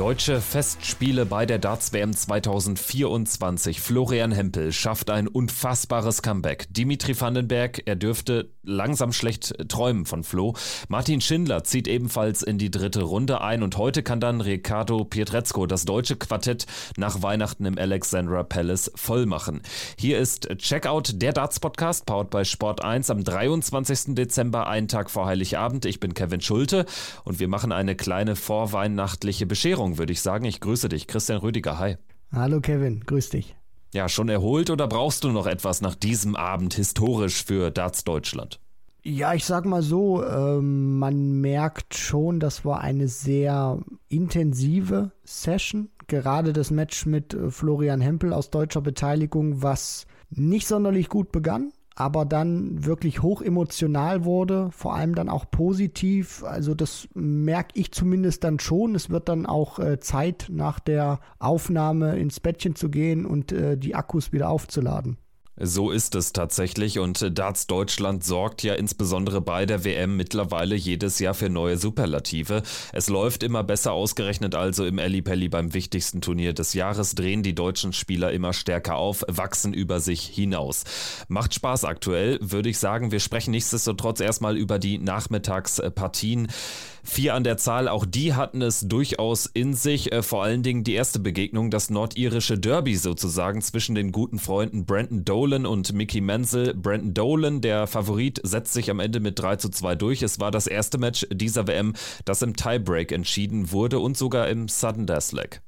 Deutsche Festspiele bei der Darts WM 2024. Florian Hempel schafft ein unfassbares Comeback. Dimitri Vandenberg, er dürfte langsam schlecht träumen von Flo. Martin Schindler zieht ebenfalls in die dritte Runde ein und heute kann dann Riccardo Pietrezco das deutsche Quartett nach Weihnachten im Alexandra Palace vollmachen. Hier ist Checkout, der Darts Podcast, powered by Sport 1 am 23. Dezember, einen Tag vor Heiligabend. Ich bin Kevin Schulte und wir machen eine kleine vorweihnachtliche Bescherung Morgen, würde ich sagen. Ich grüße dich, Christian Rüdiger. Hi. Hallo Kevin, grüß dich. Ja, schon erholt oder brauchst du noch etwas nach diesem Abend historisch für Darts Deutschland? Ja, ich sag mal so, äh, man merkt schon, das war eine sehr intensive Session. Gerade das Match mit äh, Florian Hempel aus deutscher Beteiligung, was nicht sonderlich gut begann aber dann wirklich hoch emotional wurde, vor allem dann auch positiv. Also das merke ich zumindest dann schon. Es wird dann auch äh, Zeit nach der Aufnahme ins Bettchen zu gehen und äh, die Akkus wieder aufzuladen. So ist es tatsächlich und Darts Deutschland sorgt ja insbesondere bei der WM mittlerweile jedes Jahr für neue Superlative. Es läuft immer besser ausgerechnet also im Ellipelli beim wichtigsten Turnier des Jahres, drehen die deutschen Spieler immer stärker auf, wachsen über sich hinaus. Macht Spaß aktuell, würde ich sagen. Wir sprechen nichtsdestotrotz erstmal über die Nachmittagspartien. Vier an der Zahl, auch die hatten es durchaus in sich. Äh, vor allen Dingen die erste Begegnung, das nordirische Derby sozusagen zwischen den guten Freunden Brandon Dolan und Mickey Menzel. Brandon Dolan, der Favorit, setzt sich am Ende mit 3 zu 2 durch. Es war das erste Match dieser WM, das im Tiebreak entschieden wurde und sogar im Sudden Death Leg.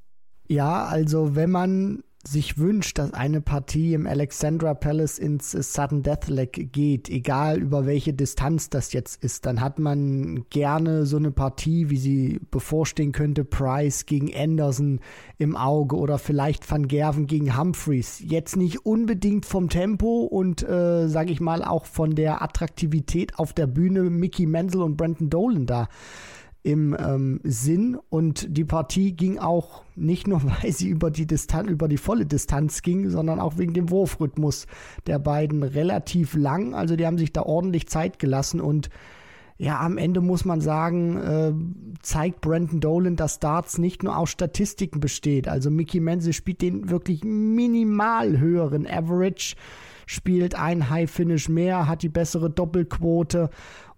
Ja, also wenn man sich wünscht, dass eine Partie im Alexandra Palace ins Sudden Death Leg geht, egal über welche Distanz das jetzt ist, dann hat man gerne so eine Partie, wie sie bevorstehen könnte, Price gegen Anderson im Auge oder vielleicht Van Gerven gegen Humphreys. Jetzt nicht unbedingt vom Tempo und, äh, sage ich mal, auch von der Attraktivität auf der Bühne Mickey Menzel und Brandon Dolan da im ähm, Sinn und die Partie ging auch nicht nur, weil sie über die Distanz, über die volle Distanz ging, sondern auch wegen dem Wurfrhythmus der beiden relativ lang. Also die haben sich da ordentlich Zeit gelassen und ja, am Ende muss man sagen, äh, zeigt Brandon Dolan, dass Darts nicht nur aus Statistiken besteht. Also Mickey Menzel spielt den wirklich minimal höheren Average, spielt ein High Finish mehr, hat die bessere Doppelquote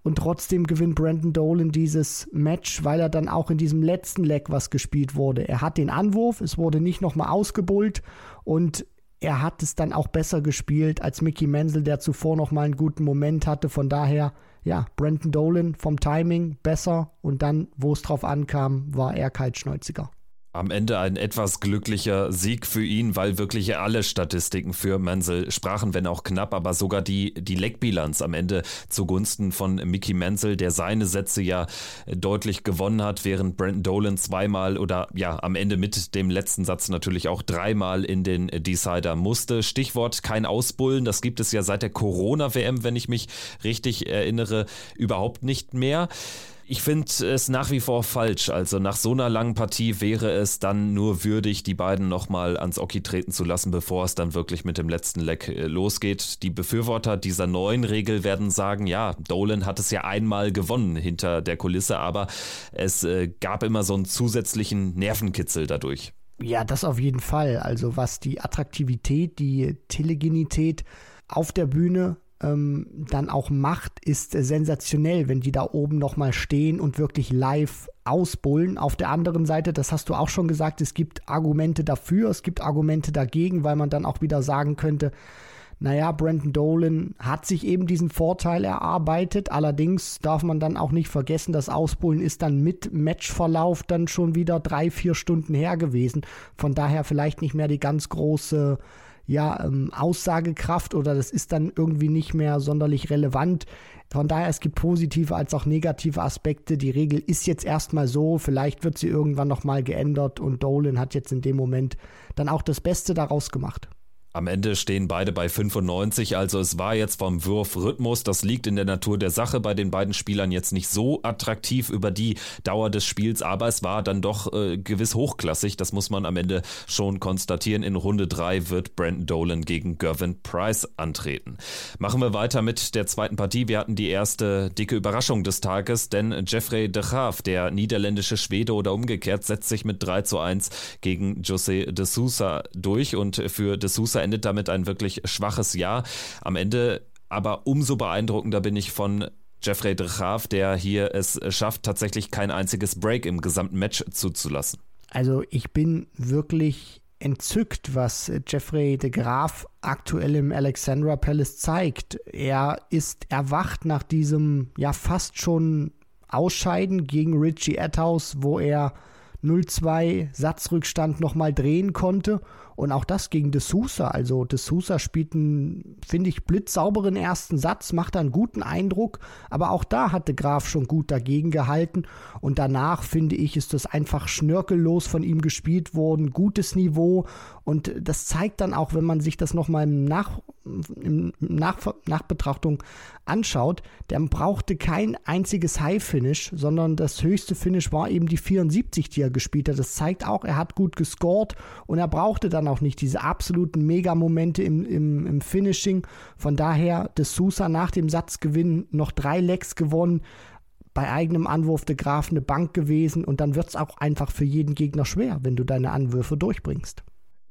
und trotzdem gewinnt Brandon Dolan dieses Match, weil er dann auch in diesem letzten Leg was gespielt wurde. Er hat den Anwurf, es wurde nicht nochmal ausgebullt und er hat es dann auch besser gespielt als Mickey Menzel, der zuvor nochmal einen guten Moment hatte. Von daher, ja, Brandon Dolan vom Timing besser und dann, wo es drauf ankam, war er kaltschnäuziger. Am Ende ein etwas glücklicher Sieg für ihn, weil wirklich alle Statistiken für Menzel sprachen, wenn auch knapp, aber sogar die, die Leckbilanz am Ende zugunsten von Mickey Menzel, der seine Sätze ja deutlich gewonnen hat, während Brandon Dolan zweimal oder ja am Ende mit dem letzten Satz natürlich auch dreimal in den Decider musste. Stichwort kein Ausbullen, das gibt es ja seit der Corona-WM, wenn ich mich richtig erinnere, überhaupt nicht mehr. Ich finde es nach wie vor falsch. Also nach so einer langen Partie wäre es dann nur würdig, die beiden nochmal ans Oki treten zu lassen, bevor es dann wirklich mit dem letzten Leck äh, losgeht. Die Befürworter dieser neuen Regel werden sagen, ja, Dolan hat es ja einmal gewonnen hinter der Kulisse, aber es äh, gab immer so einen zusätzlichen Nervenkitzel dadurch. Ja, das auf jeden Fall. Also was die Attraktivität, die Telegenität auf der Bühne ähm, dann auch macht, ist sensationell, wenn die da oben nochmal stehen und wirklich live ausbullen. Auf der anderen Seite, das hast du auch schon gesagt, es gibt Argumente dafür, es gibt Argumente dagegen, weil man dann auch wieder sagen könnte, naja, Brandon Dolan hat sich eben diesen Vorteil erarbeitet. Allerdings darf man dann auch nicht vergessen, das Ausbullen ist dann mit Matchverlauf dann schon wieder drei, vier Stunden her gewesen. Von daher vielleicht nicht mehr die ganz große ja, ähm, Aussagekraft oder das ist dann irgendwie nicht mehr sonderlich relevant. Von daher, es gibt positive als auch negative Aspekte. Die Regel ist jetzt erstmal so, vielleicht wird sie irgendwann nochmal geändert und Dolan hat jetzt in dem Moment dann auch das Beste daraus gemacht. Am Ende stehen beide bei 95, also es war jetzt vom Wurfrhythmus, das liegt in der Natur der Sache bei den beiden Spielern jetzt nicht so attraktiv über die Dauer des Spiels, aber es war dann doch äh, gewiss hochklassig, das muss man am Ende schon konstatieren. In Runde 3 wird Brandon Dolan gegen Gervin Price antreten. Machen wir weiter mit der zweiten Partie. Wir hatten die erste dicke Überraschung des Tages, denn Jeffrey de Graaf, der niederländische Schwede oder umgekehrt, setzt sich mit 3 zu 1 gegen José de Sousa durch und für de Sousa endet damit ein wirklich schwaches Jahr. Am Ende aber umso beeindruckender bin ich von Jeffrey de Graaf, der hier es schafft, tatsächlich kein einziges Break im gesamten Match zuzulassen. Also ich bin wirklich entzückt, was Jeffrey de Graaf aktuell im Alexandra Palace zeigt. Er ist erwacht nach diesem ja fast schon Ausscheiden gegen Richie Atthaus, wo er 0-2 Satzrückstand nochmal drehen konnte. Und auch das gegen De Sousa. Also De Sousa spielt einen, finde ich, blitzsauberen ersten Satz, macht einen guten Eindruck. Aber auch da hatte Graf schon gut dagegen gehalten. Und danach, finde ich, ist das einfach schnörkellos von ihm gespielt worden. Gutes Niveau. Und das zeigt dann auch, wenn man sich das nochmal im Nach, im Nach, Nachbetrachtung anschaut, der brauchte kein einziges High-Finish, sondern das höchste Finish war eben die 74, die er gespielt hat. Das zeigt auch, er hat gut gescored und er brauchte dann auch nicht diese absoluten Mega-Momente im, im, im Finishing. Von daher, De Sousa nach dem Satzgewinn noch drei Lecks gewonnen bei eigenem Anwurf der Graf eine Bank gewesen und dann wird es auch einfach für jeden Gegner schwer, wenn du deine Anwürfe durchbringst.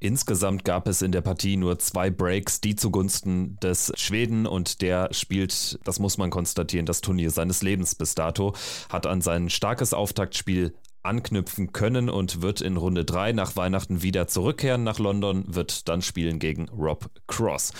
Insgesamt gab es in der Partie nur zwei Breaks, die zugunsten des Schweden und der spielt, das muss man konstatieren, das Turnier seines Lebens bis dato, hat an sein starkes Auftaktspiel anknüpfen können und wird in Runde 3 nach Weihnachten wieder zurückkehren nach London, wird dann spielen gegen Rob Cross.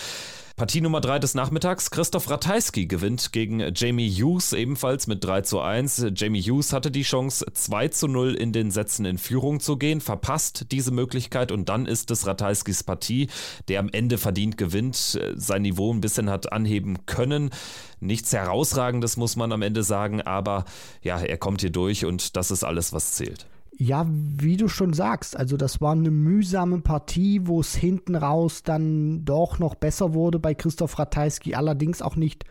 Partie Nummer 3 des Nachmittags. Christoph Ratajski gewinnt gegen Jamie Hughes ebenfalls mit 3 zu 1. Jamie Hughes hatte die Chance, 2 zu 0 in den Sätzen in Führung zu gehen, verpasst diese Möglichkeit und dann ist es Ratajskis Partie, der am Ende verdient gewinnt, sein Niveau ein bisschen hat anheben können. Nichts herausragendes muss man am Ende sagen, aber ja, er kommt hier durch und das ist alles, was zählt. Ja, wie du schon sagst, also das war eine mühsame Partie, wo es hinten raus dann doch noch besser wurde bei Christoph Ratajski, allerdings auch nicht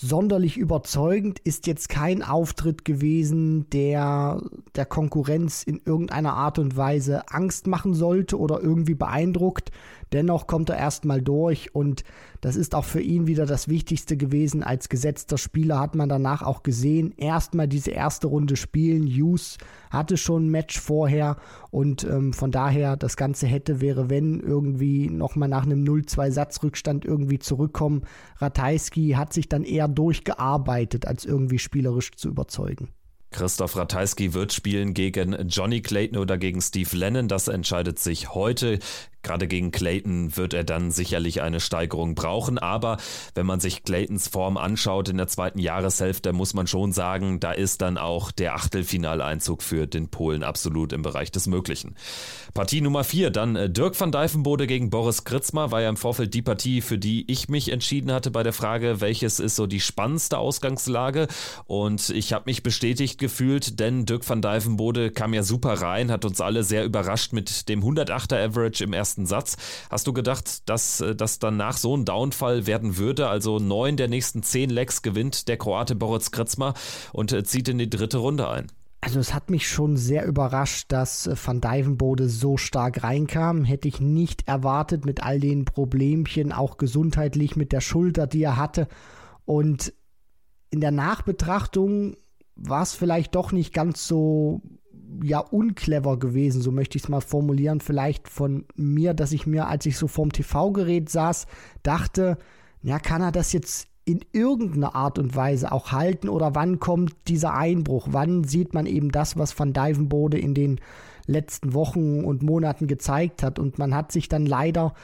sonderlich überzeugend, ist jetzt kein Auftritt gewesen, der der Konkurrenz in irgendeiner Art und Weise Angst machen sollte oder irgendwie beeindruckt. Dennoch kommt er erstmal durch und das ist auch für ihn wieder das Wichtigste gewesen. Als gesetzter Spieler hat man danach auch gesehen, erstmal diese erste Runde spielen. Hughes hatte schon ein Match vorher und ähm, von daher das Ganze hätte, wäre, wenn irgendwie nochmal nach einem 0-2 Satzrückstand irgendwie zurückkommen. Ratajski hat sich dann eher durchgearbeitet, als irgendwie spielerisch zu überzeugen. Christoph Ratajski wird spielen gegen Johnny Clayton oder gegen Steve Lennon. Das entscheidet sich heute. Gerade gegen Clayton wird er dann sicherlich eine Steigerung brauchen, aber wenn man sich Claytons Form anschaut in der zweiten Jahreshälfte, muss man schon sagen, da ist dann auch der Achtelfinaleinzug für den Polen absolut im Bereich des Möglichen. Partie Nummer 4, dann äh, Dirk van Dijvenbode gegen Boris Kritzmer, war ja im Vorfeld die Partie, für die ich mich entschieden hatte bei der Frage, welches ist so die spannendste Ausgangslage. Und ich habe mich bestätigt gefühlt, denn Dirk van Dijvenbode kam ja super rein, hat uns alle sehr überrascht mit dem 108er Average im ersten ersten Satz. Hast du gedacht, dass äh, das danach so ein Downfall werden würde? Also neun der nächsten zehn Lecks gewinnt der Kroate Boris Kritzmer und äh, zieht in die dritte Runde ein. Also es hat mich schon sehr überrascht, dass äh, Van Dijvenbode so stark reinkam. Hätte ich nicht erwartet mit all den Problemchen, auch gesundheitlich mit der Schulter, die er hatte. Und in der Nachbetrachtung war es vielleicht doch nicht ganz so ja unclever gewesen, so möchte ich es mal formulieren, vielleicht von mir, dass ich mir, als ich so vorm TV-Gerät saß, dachte, ja, kann er das jetzt in irgendeiner Art und Weise auch halten oder wann kommt dieser Einbruch? Wann sieht man eben das, was Van Dijvenbode in den letzten Wochen und Monaten gezeigt hat? Und man hat sich dann leider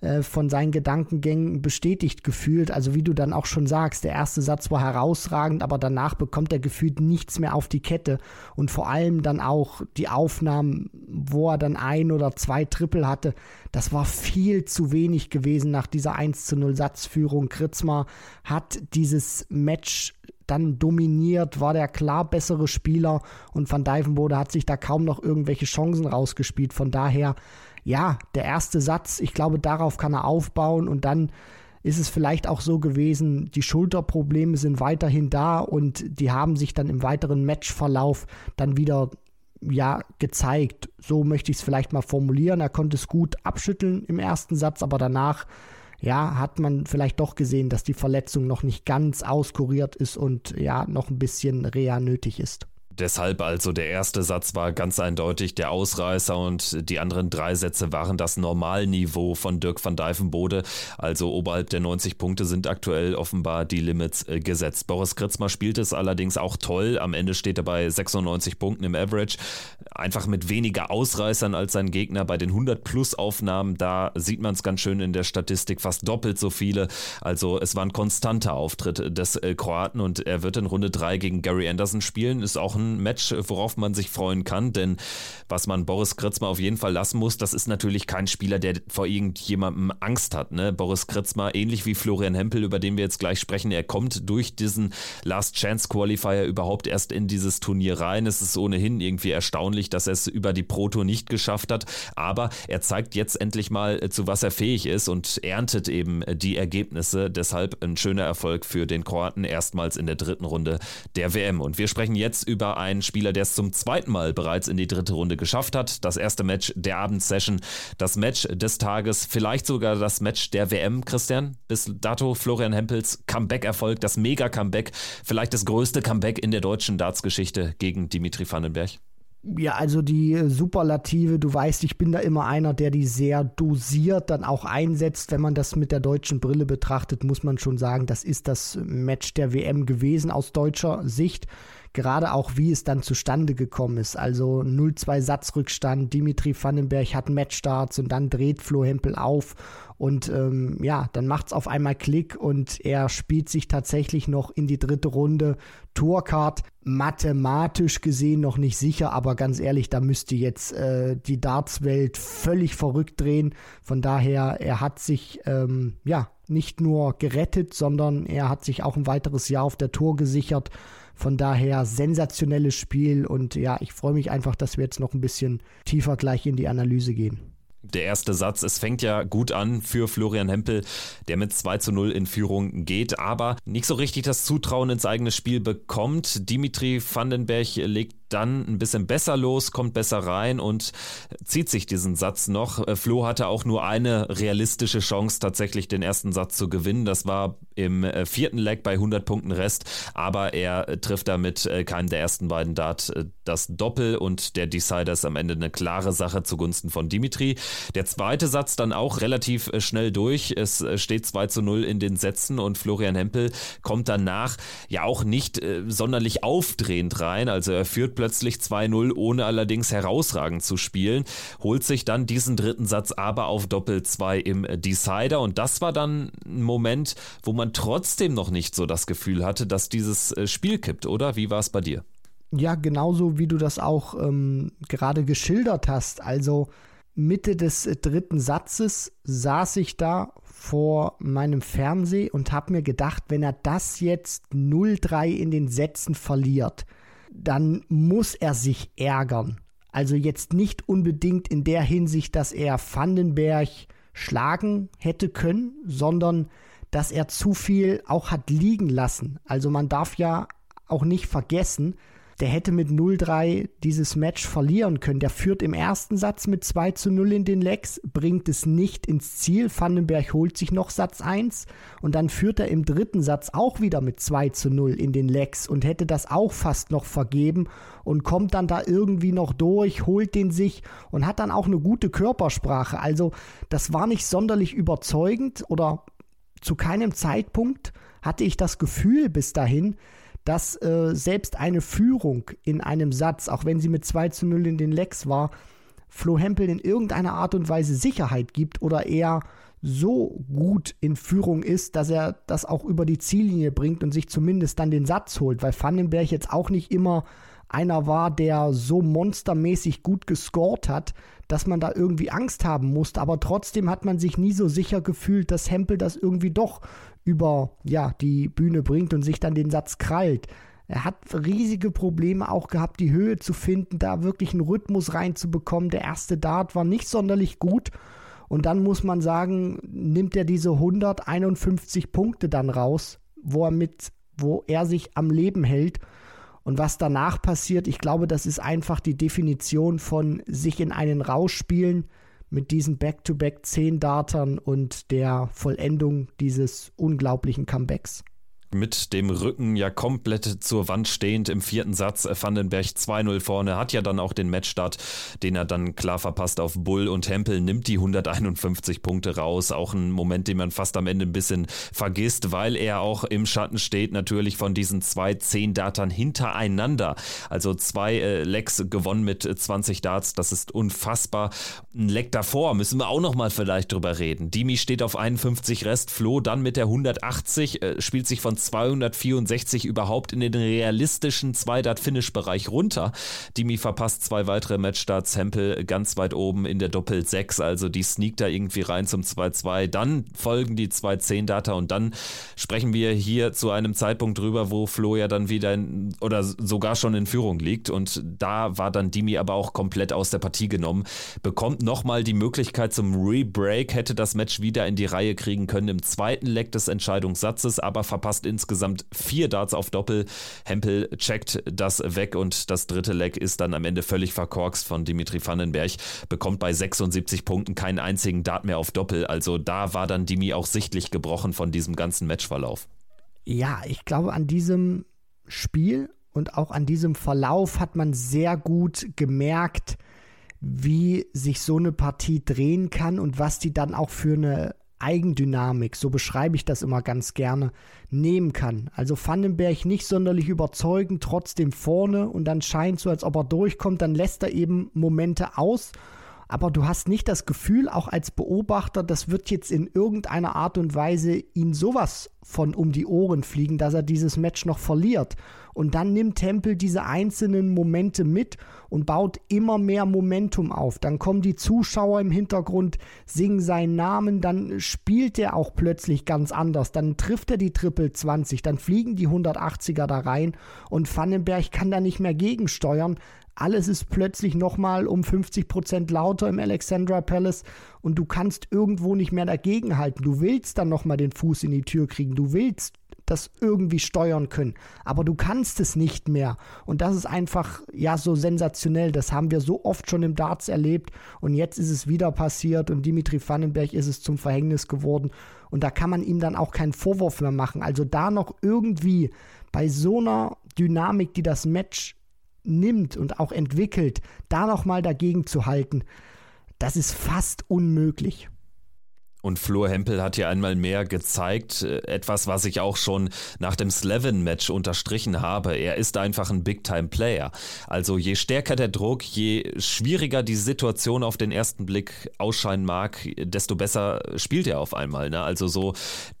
äh, von seinen Gedankengängen bestätigt gefühlt. Also wie du dann auch schon sagst, der erste Satz war herausragend, aber danach bekommt er gefühlt nichts mehr auf die Kette. Und vor allem dann auch die Aufnahmen, wo er dann ein oder zwei Triple hatte, das war viel zu wenig gewesen nach dieser 1 zu 0 Satzführung. Kritzmer hat dieses Match dann dominiert, war der klar bessere Spieler und Van Dijvenbode hat sich da kaum noch irgendwelche Chancen rausgespielt. Von daher, ja, der erste Satz, ich glaube, darauf kann er aufbauen und dann ist es vielleicht auch so gewesen, die Schulterprobleme sind weiterhin da und die haben sich dann im weiteren Matchverlauf dann wieder ja gezeigt. So möchte ich es vielleicht mal formulieren. Er konnte es gut abschütteln im ersten Satz, aber danach ja, hat man vielleicht doch gesehen, dass die Verletzung noch nicht ganz auskuriert ist und ja, noch ein bisschen Reha nötig ist. Deshalb also der erste Satz war ganz eindeutig der Ausreißer und die anderen drei Sätze waren das Normalniveau von Dirk van Dijvenbode. Also oberhalb der 90 Punkte sind aktuell offenbar die Limits äh, gesetzt. Boris Kritzmer spielt es allerdings auch toll. Am Ende steht er bei 96 Punkten im Average. Einfach mit weniger Ausreißern als sein Gegner. Bei den 100 Plus Aufnahmen, da sieht man es ganz schön in der Statistik, fast doppelt so viele. Also es war ein konstanter Auftritt des äh, Kroaten und er wird in Runde 3 gegen Gary Anderson spielen. Ist auch ein ein Match, worauf man sich freuen kann, denn was man Boris Kritzmer auf jeden Fall lassen muss, das ist natürlich kein Spieler, der vor irgendjemandem Angst hat. Ne? Boris Kritzmer, ähnlich wie Florian Hempel, über den wir jetzt gleich sprechen, er kommt durch diesen Last Chance Qualifier überhaupt erst in dieses Turnier rein. Es ist ohnehin irgendwie erstaunlich, dass er es über die Pro Tour nicht geschafft hat, aber er zeigt jetzt endlich mal, äh, zu was er fähig ist und erntet eben äh, die Ergebnisse. Deshalb ein schöner Erfolg für den Kroaten erstmals in der dritten Runde der WM. Und wir sprechen jetzt über ein Spieler, der es zum zweiten Mal bereits in die dritte Runde geschafft hat. Das erste Match der Abendsession, das Match des Tages, vielleicht sogar das Match der WM, Christian. Bis dato Florian Hempels Comeback-Erfolg, das Mega-Comeback, vielleicht das größte Comeback in der deutschen Darts-Geschichte gegen Dimitri Vandenberg. Ja, also die Superlative, du weißt, ich bin da immer einer, der die sehr dosiert dann auch einsetzt. Wenn man das mit der deutschen Brille betrachtet, muss man schon sagen, das ist das Match der WM gewesen aus deutscher Sicht gerade auch wie es dann zustande gekommen ist. Also 0-2 Satzrückstand, Dimitri Vandenberg hat Matchstarts und dann dreht Flo Hempel auf und ähm, ja, dann macht es auf einmal Klick und er spielt sich tatsächlich noch in die dritte Runde. Tourcard mathematisch gesehen noch nicht sicher, aber ganz ehrlich, da müsste jetzt äh, die Dartswelt völlig verrückt drehen. Von daher, er hat sich ähm, ja nicht nur gerettet, sondern er hat sich auch ein weiteres Jahr auf der Tour gesichert. Von daher sensationelles Spiel und ja, ich freue mich einfach, dass wir jetzt noch ein bisschen tiefer gleich in die Analyse gehen der erste Satz. Es fängt ja gut an für Florian Hempel, der mit 2 zu 0 in Führung geht, aber nicht so richtig das Zutrauen ins eigene Spiel bekommt. Dimitri Vandenberg legt dann ein bisschen besser los, kommt besser rein und zieht sich diesen Satz noch. Äh, Flo hatte auch nur eine realistische Chance, tatsächlich den ersten Satz zu gewinnen. Das war im äh, vierten Leg bei 100 Punkten Rest, aber er trifft damit äh, keinen der ersten beiden Dart das Doppel und der Decider ist am Ende eine klare Sache zugunsten von Dimitri. Der zweite Satz dann auch relativ schnell durch. Es steht 2 zu 0 in den Sätzen und Florian Hempel kommt danach ja auch nicht sonderlich aufdrehend rein. Also er führt plötzlich plötzlich 2-0, ohne allerdings herausragend zu spielen, holt sich dann diesen dritten Satz aber auf Doppel 2 im Decider und das war dann ein Moment, wo man trotzdem noch nicht so das Gefühl hatte, dass dieses äh, Spiel kippt, oder? Wie war es bei dir? Ja, genauso wie du das auch ähm, gerade geschildert hast. Also Mitte des äh, dritten Satzes saß ich da vor meinem Fernseher und habe mir gedacht, wenn er das jetzt 0-3 in den Sätzen verliert, dann muss er sich ärgern. Also jetzt nicht unbedingt in der Hinsicht, dass er Vandenberg schlagen hätte können, sondern dass er zu viel auch hat liegen lassen. Also man darf ja auch nicht vergessen, der hätte mit 0-3 dieses Match verlieren können. Der führt im ersten Satz mit 2 zu 0 in den Legs, bringt es nicht ins Ziel. Vandenberg holt sich noch Satz 1 und dann führt er im dritten Satz auch wieder mit 2 zu 0 in den Legs und hätte das auch fast noch vergeben und kommt dann da irgendwie noch durch, holt den sich und hat dann auch eine gute Körpersprache. Also das war nicht sonderlich überzeugend oder zu keinem Zeitpunkt hatte ich das Gefühl bis dahin, dass äh, selbst eine Führung in einem Satz, auch wenn sie mit 2 zu 0 in den Lecks war, Flo Hempel in irgendeiner Art und Weise Sicherheit gibt oder er so gut in Führung ist, dass er das auch über die Ziellinie bringt und sich zumindest dann den Satz holt, weil Vandenberg jetzt auch nicht immer einer war, der so monstermäßig gut gescored hat, dass man da irgendwie Angst haben musste. Aber trotzdem hat man sich nie so sicher gefühlt, dass Hempel das irgendwie doch über ja, die Bühne bringt und sich dann den Satz krallt. Er hat riesige Probleme auch gehabt, die Höhe zu finden, da wirklich einen Rhythmus reinzubekommen. Der erste Dart war nicht sonderlich gut. Und dann muss man sagen, nimmt er diese 151 Punkte dann raus, wo er mit, wo er sich am Leben hält. Und was danach passiert, ich glaube, das ist einfach die Definition von sich in einen Rausch spielen mit diesen Back-to-Back 10 Dartern und der Vollendung dieses unglaublichen Comebacks mit dem Rücken ja komplett zur Wand stehend im vierten Satz. Vandenberg 2-0 vorne, hat ja dann auch den Matchstart, den er dann klar verpasst auf Bull und Hempel, nimmt die 151 Punkte raus. Auch ein Moment, den man fast am Ende ein bisschen vergisst, weil er auch im Schatten steht, natürlich von diesen zwei 10 Datern hintereinander. Also zwei äh, Lecks gewonnen mit 20 Darts, das ist unfassbar. Ein Leck davor müssen wir auch nochmal vielleicht drüber reden. Dimi steht auf 51 Rest, Flo dann mit der 180, äh, spielt sich von 264 überhaupt in den realistischen Zwei-Dart-Finish-Bereich runter. Dimi verpasst zwei weitere Matchstarts, Hempel ganz weit oben in der Doppel 6, also die sneakt da irgendwie rein zum 2-2. Dann folgen die zwei 10-Data und dann sprechen wir hier zu einem Zeitpunkt drüber, wo Flo ja dann wieder in, oder sogar schon in Führung liegt und da war dann Dimi aber auch komplett aus der Partie genommen, bekommt nochmal die Möglichkeit zum Rebreak, hätte das Match wieder in die Reihe kriegen können im zweiten Leck des Entscheidungssatzes, aber verpasst insgesamt vier Darts auf Doppel. Hempel checkt das weg und das dritte Leck ist dann am Ende völlig verkorkst von Dimitri Vandenberg. Bekommt bei 76 Punkten keinen einzigen Dart mehr auf Doppel. Also da war dann Dimi auch sichtlich gebrochen von diesem ganzen Matchverlauf. Ja, ich glaube, an diesem Spiel und auch an diesem Verlauf hat man sehr gut gemerkt, wie sich so eine Partie drehen kann und was die dann auch für eine Eigendynamik, so beschreibe ich das immer ganz gerne, nehmen kann. Also Vandenberg nicht sonderlich überzeugend, trotzdem vorne und dann scheint so, als ob er durchkommt, dann lässt er eben Momente aus. Aber du hast nicht das Gefühl, auch als Beobachter, das wird jetzt in irgendeiner Art und Weise ihn sowas von um die Ohren fliegen, dass er dieses Match noch verliert. Und dann nimmt Tempel diese einzelnen Momente mit und baut immer mehr Momentum auf. Dann kommen die Zuschauer im Hintergrund, singen seinen Namen, dann spielt er auch plötzlich ganz anders. Dann trifft er die Triple 20, dann fliegen die 180er da rein und Vandenberg kann da nicht mehr gegensteuern. Alles ist plötzlich nochmal um 50 Prozent lauter im Alexandra Palace und du kannst irgendwo nicht mehr dagegenhalten. Du willst dann nochmal den Fuß in die Tür kriegen. Du willst das irgendwie steuern können. Aber du kannst es nicht mehr. Und das ist einfach, ja, so sensationell. Das haben wir so oft schon im Darts erlebt. Und jetzt ist es wieder passiert. Und Dimitri Vandenberg ist es zum Verhängnis geworden. Und da kann man ihm dann auch keinen Vorwurf mehr machen. Also da noch irgendwie bei so einer Dynamik, die das Match nimmt und auch entwickelt, da nochmal dagegen zu halten, das ist fast unmöglich. Und Flo Hempel hat hier einmal mehr gezeigt, äh, etwas, was ich auch schon nach dem Slevin-Match unterstrichen habe. Er ist einfach ein Big-Time-Player. Also je stärker der Druck, je schwieriger die Situation auf den ersten Blick ausscheinen mag, desto besser spielt er auf einmal. Ne? Also so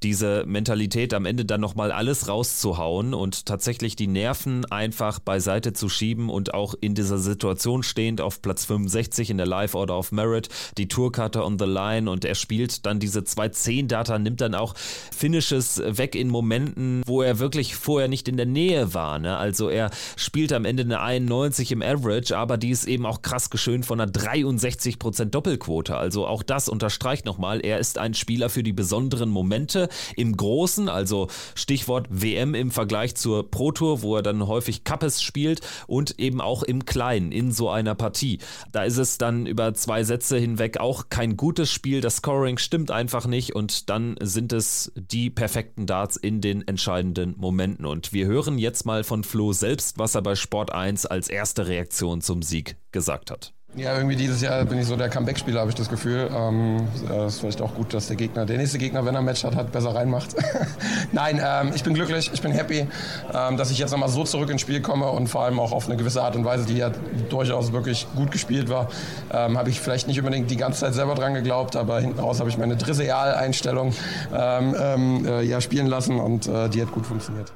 diese Mentalität, am Ende dann nochmal alles rauszuhauen und tatsächlich die Nerven einfach beiseite zu schieben und auch in dieser Situation stehend auf Platz 65 in der Live-Order of Merit, die Tourkarte on the line und er spielt dann dann diese 2-10-Data, nimmt dann auch Finishes weg in Momenten, wo er wirklich vorher nicht in der Nähe war. Ne? Also er spielt am Ende eine 91 im Average, aber die ist eben auch krass geschönt von einer 63% Doppelquote. Also auch das unterstreicht nochmal, er ist ein Spieler für die besonderen Momente im Großen, also Stichwort WM im Vergleich zur Pro Tour, wo er dann häufig Kappes spielt und eben auch im Kleinen in so einer Partie. Da ist es dann über zwei Sätze hinweg auch kein gutes Spiel. Das Scoring stimmt stimmt einfach nicht und dann sind es die perfekten Darts in den entscheidenden Momenten. Und wir hören jetzt mal von Flo selbst, was er bei Sport 1 als erste Reaktion zum Sieg gesagt hat. Ja, irgendwie dieses Jahr bin ich so der Comeback-Spieler, habe ich das Gefühl. Ähm, äh, ist vielleicht auch gut, dass der Gegner, der nächste Gegner, wenn er ein Match hat, hat besser reinmacht. Nein, ähm, ich bin glücklich, ich bin happy, ähm, dass ich jetzt nochmal so zurück ins Spiel komme und vor allem auch auf eine gewisse Art und Weise, die ja durchaus wirklich gut gespielt war. Ähm, habe ich vielleicht nicht unbedingt die ganze Zeit selber dran geglaubt, aber hinten raus habe ich meine Driseal-Einstellung ähm, ähm, äh, ja, spielen lassen und äh, die hat gut funktioniert.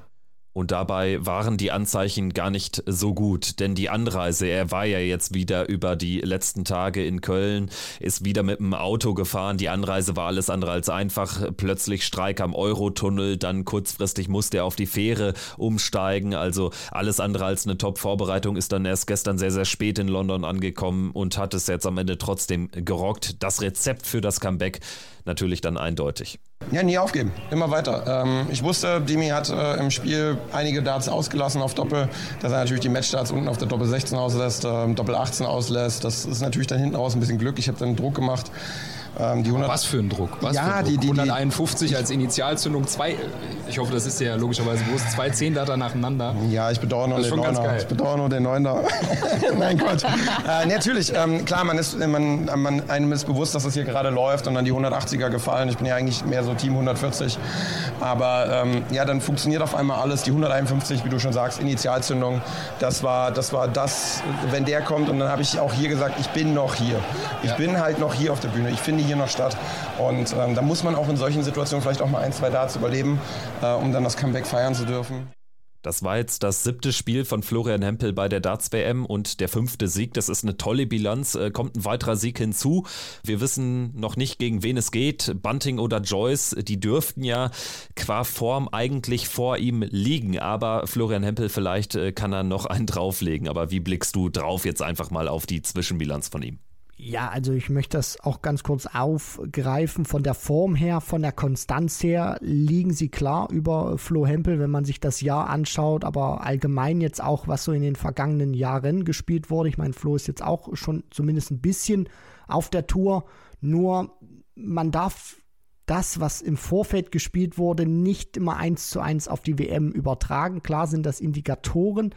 Und dabei waren die Anzeichen gar nicht so gut, denn die Anreise, er war ja jetzt wieder über die letzten Tage in Köln, ist wieder mit dem Auto gefahren. Die Anreise war alles andere als einfach. Plötzlich Streik am Eurotunnel, dann kurzfristig musste er auf die Fähre umsteigen. Also alles andere als eine Top-Vorbereitung ist dann erst gestern sehr, sehr spät in London angekommen und hat es jetzt am Ende trotzdem gerockt. Das Rezept für das Comeback natürlich dann eindeutig. Ja, nie aufgeben, immer weiter. Ähm, ich wusste, Dimi hat äh, im Spiel einige Darts ausgelassen auf Doppel, dass er natürlich die Matchdarts unten auf der Doppel 16 auslässt, äh, Doppel 18 auslässt. Das ist natürlich dann hinten raus ein bisschen Glück. Ich habe dann Druck gemacht. Ähm, die 100 Was für ein Druck? Was ja, Druck? Die, die, 151 als Initialzündung, zwei, ich hoffe, das ist ja logischerweise bewusst, zwei Zehndater nacheinander. Ja, ich bedauere nur den Neuner. Ich bedauere nur den Neuner. Nein, Gott. äh, natürlich, ähm, klar, man ist, man, man, einem ist bewusst, dass es hier gerade läuft und dann die 180er gefallen. Ich bin ja eigentlich mehr so Team 140. Aber ähm, ja, dann funktioniert auf einmal alles. Die 151, wie du schon sagst, Initialzündung, das war das, war das wenn der kommt. Und dann habe ich auch hier gesagt, ich bin noch hier. Ich ja. bin halt noch hier auf der Bühne. Ich finde hier noch statt. Und ähm, da muss man auch in solchen Situationen vielleicht auch mal ein, zwei Darts überleben, äh, um dann das Comeback feiern zu dürfen. Das war jetzt das siebte Spiel von Florian Hempel bei der Darts WM und der fünfte Sieg. Das ist eine tolle Bilanz. Äh, kommt ein weiterer Sieg hinzu. Wir wissen noch nicht, gegen wen es geht. Bunting oder Joyce, die dürften ja qua Form eigentlich vor ihm liegen. Aber Florian Hempel, vielleicht äh, kann er noch einen drauflegen. Aber wie blickst du drauf jetzt einfach mal auf die Zwischenbilanz von ihm? Ja, also ich möchte das auch ganz kurz aufgreifen. Von der Form her, von der Konstanz her liegen sie klar über Flo Hempel, wenn man sich das Jahr anschaut, aber allgemein jetzt auch, was so in den vergangenen Jahren gespielt wurde. Ich meine, Flo ist jetzt auch schon zumindest ein bisschen auf der Tour. Nur man darf das, was im Vorfeld gespielt wurde, nicht immer eins zu eins auf die WM übertragen. Klar sind das Indikatoren,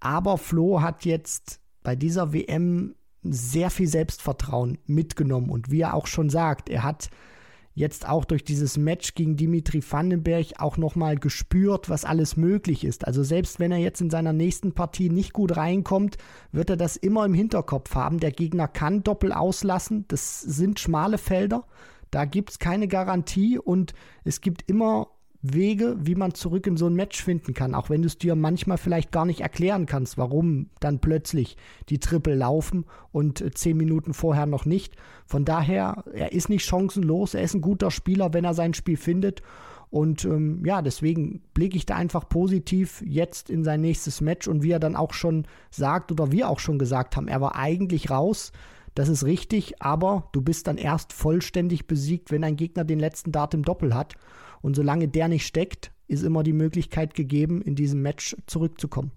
aber Flo hat jetzt bei dieser WM sehr viel Selbstvertrauen mitgenommen. Und wie er auch schon sagt, er hat jetzt auch durch dieses Match gegen Dimitri Vandenberg auch nochmal gespürt, was alles möglich ist. Also selbst wenn er jetzt in seiner nächsten Partie nicht gut reinkommt, wird er das immer im Hinterkopf haben. Der Gegner kann Doppel auslassen. Das sind schmale Felder. Da gibt es keine Garantie und es gibt immer Wege, wie man zurück in so ein Match finden kann, auch wenn du es dir manchmal vielleicht gar nicht erklären kannst, warum dann plötzlich die Triple laufen und äh, zehn Minuten vorher noch nicht. Von daher, er ist nicht chancenlos, er ist ein guter Spieler, wenn er sein Spiel findet. Und ähm, ja, deswegen blicke ich da einfach positiv jetzt in sein nächstes Match und wie er dann auch schon sagt oder wir auch schon gesagt haben, er war eigentlich raus. Das ist richtig, aber du bist dann erst vollständig besiegt, wenn ein Gegner den letzten Dart im Doppel hat. Und solange der nicht steckt, ist immer die Möglichkeit gegeben, in diesem Match zurückzukommen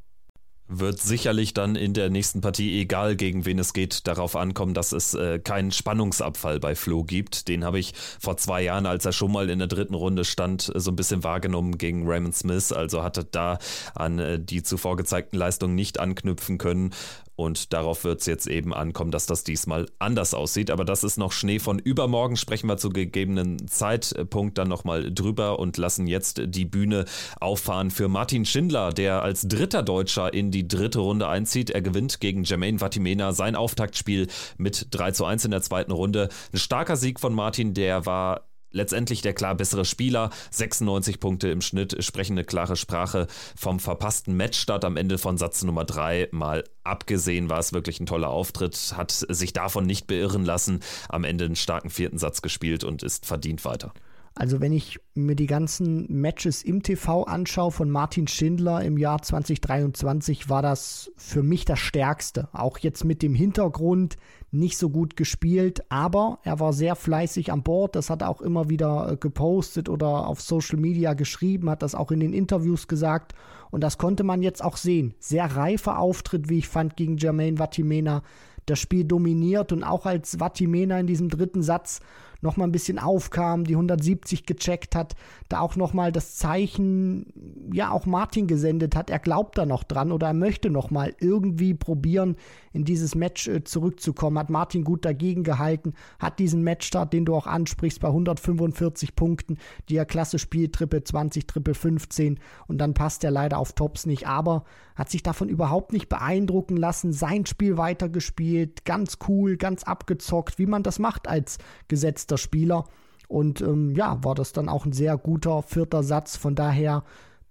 wird sicherlich dann in der nächsten Partie, egal gegen wen es geht, darauf ankommen, dass es äh, keinen Spannungsabfall bei Flo gibt. Den habe ich vor zwei Jahren, als er schon mal in der dritten Runde stand, so ein bisschen wahrgenommen gegen Raymond Smith. Also hatte da an äh, die zuvor gezeigten Leistungen nicht anknüpfen können. Und darauf wird es jetzt eben ankommen, dass das diesmal anders aussieht. Aber das ist noch Schnee von übermorgen. Sprechen wir zu gegebenen Zeitpunkt dann nochmal drüber und lassen jetzt die Bühne auffahren für Martin Schindler, der als dritter Deutscher in die dritte Runde einzieht. Er gewinnt gegen Jermaine Vatimena sein Auftaktspiel mit 3 zu 1 in der zweiten Runde. Ein starker Sieg von Martin, der war letztendlich der klar bessere Spieler. 96 Punkte im Schnitt sprechen eine klare Sprache vom verpassten Matchstart am Ende von Satz Nummer 3 mal abgesehen war es wirklich ein toller Auftritt, hat sich davon nicht beirren lassen, am Ende einen starken vierten Satz gespielt und ist verdient weiter. Also wenn ich mir die ganzen Matches im TV anschaue von Martin Schindler im Jahr 2023, war das für mich das Stärkste. Auch jetzt mit dem Hintergrund nicht so gut gespielt, aber er war sehr fleißig an Bord. Das hat er auch immer wieder äh, gepostet oder auf Social Media geschrieben, hat das auch in den Interviews gesagt. Und das konnte man jetzt auch sehen. Sehr reifer Auftritt, wie ich fand, gegen Jermaine Vatimena. Das Spiel dominiert und auch als Vatimena in diesem dritten Satz noch mal ein bisschen aufkam, die 170 gecheckt hat, da auch noch mal das Zeichen, ja, auch Martin gesendet hat, er glaubt da noch dran oder er möchte noch mal irgendwie probieren, in dieses Match äh, zurückzukommen. Hat Martin gut dagegen gehalten, hat diesen Matchstart, den du auch ansprichst, bei 145 Punkten, die er klasse spielt, Triple 20, Triple 15 und dann passt er leider auf Tops nicht, aber hat sich davon überhaupt nicht beeindrucken lassen, sein Spiel weitergespielt, ganz cool, ganz abgezockt, wie man das macht als gesetzter Spieler. Und ähm, ja, war das dann auch ein sehr guter vierter Satz. Von daher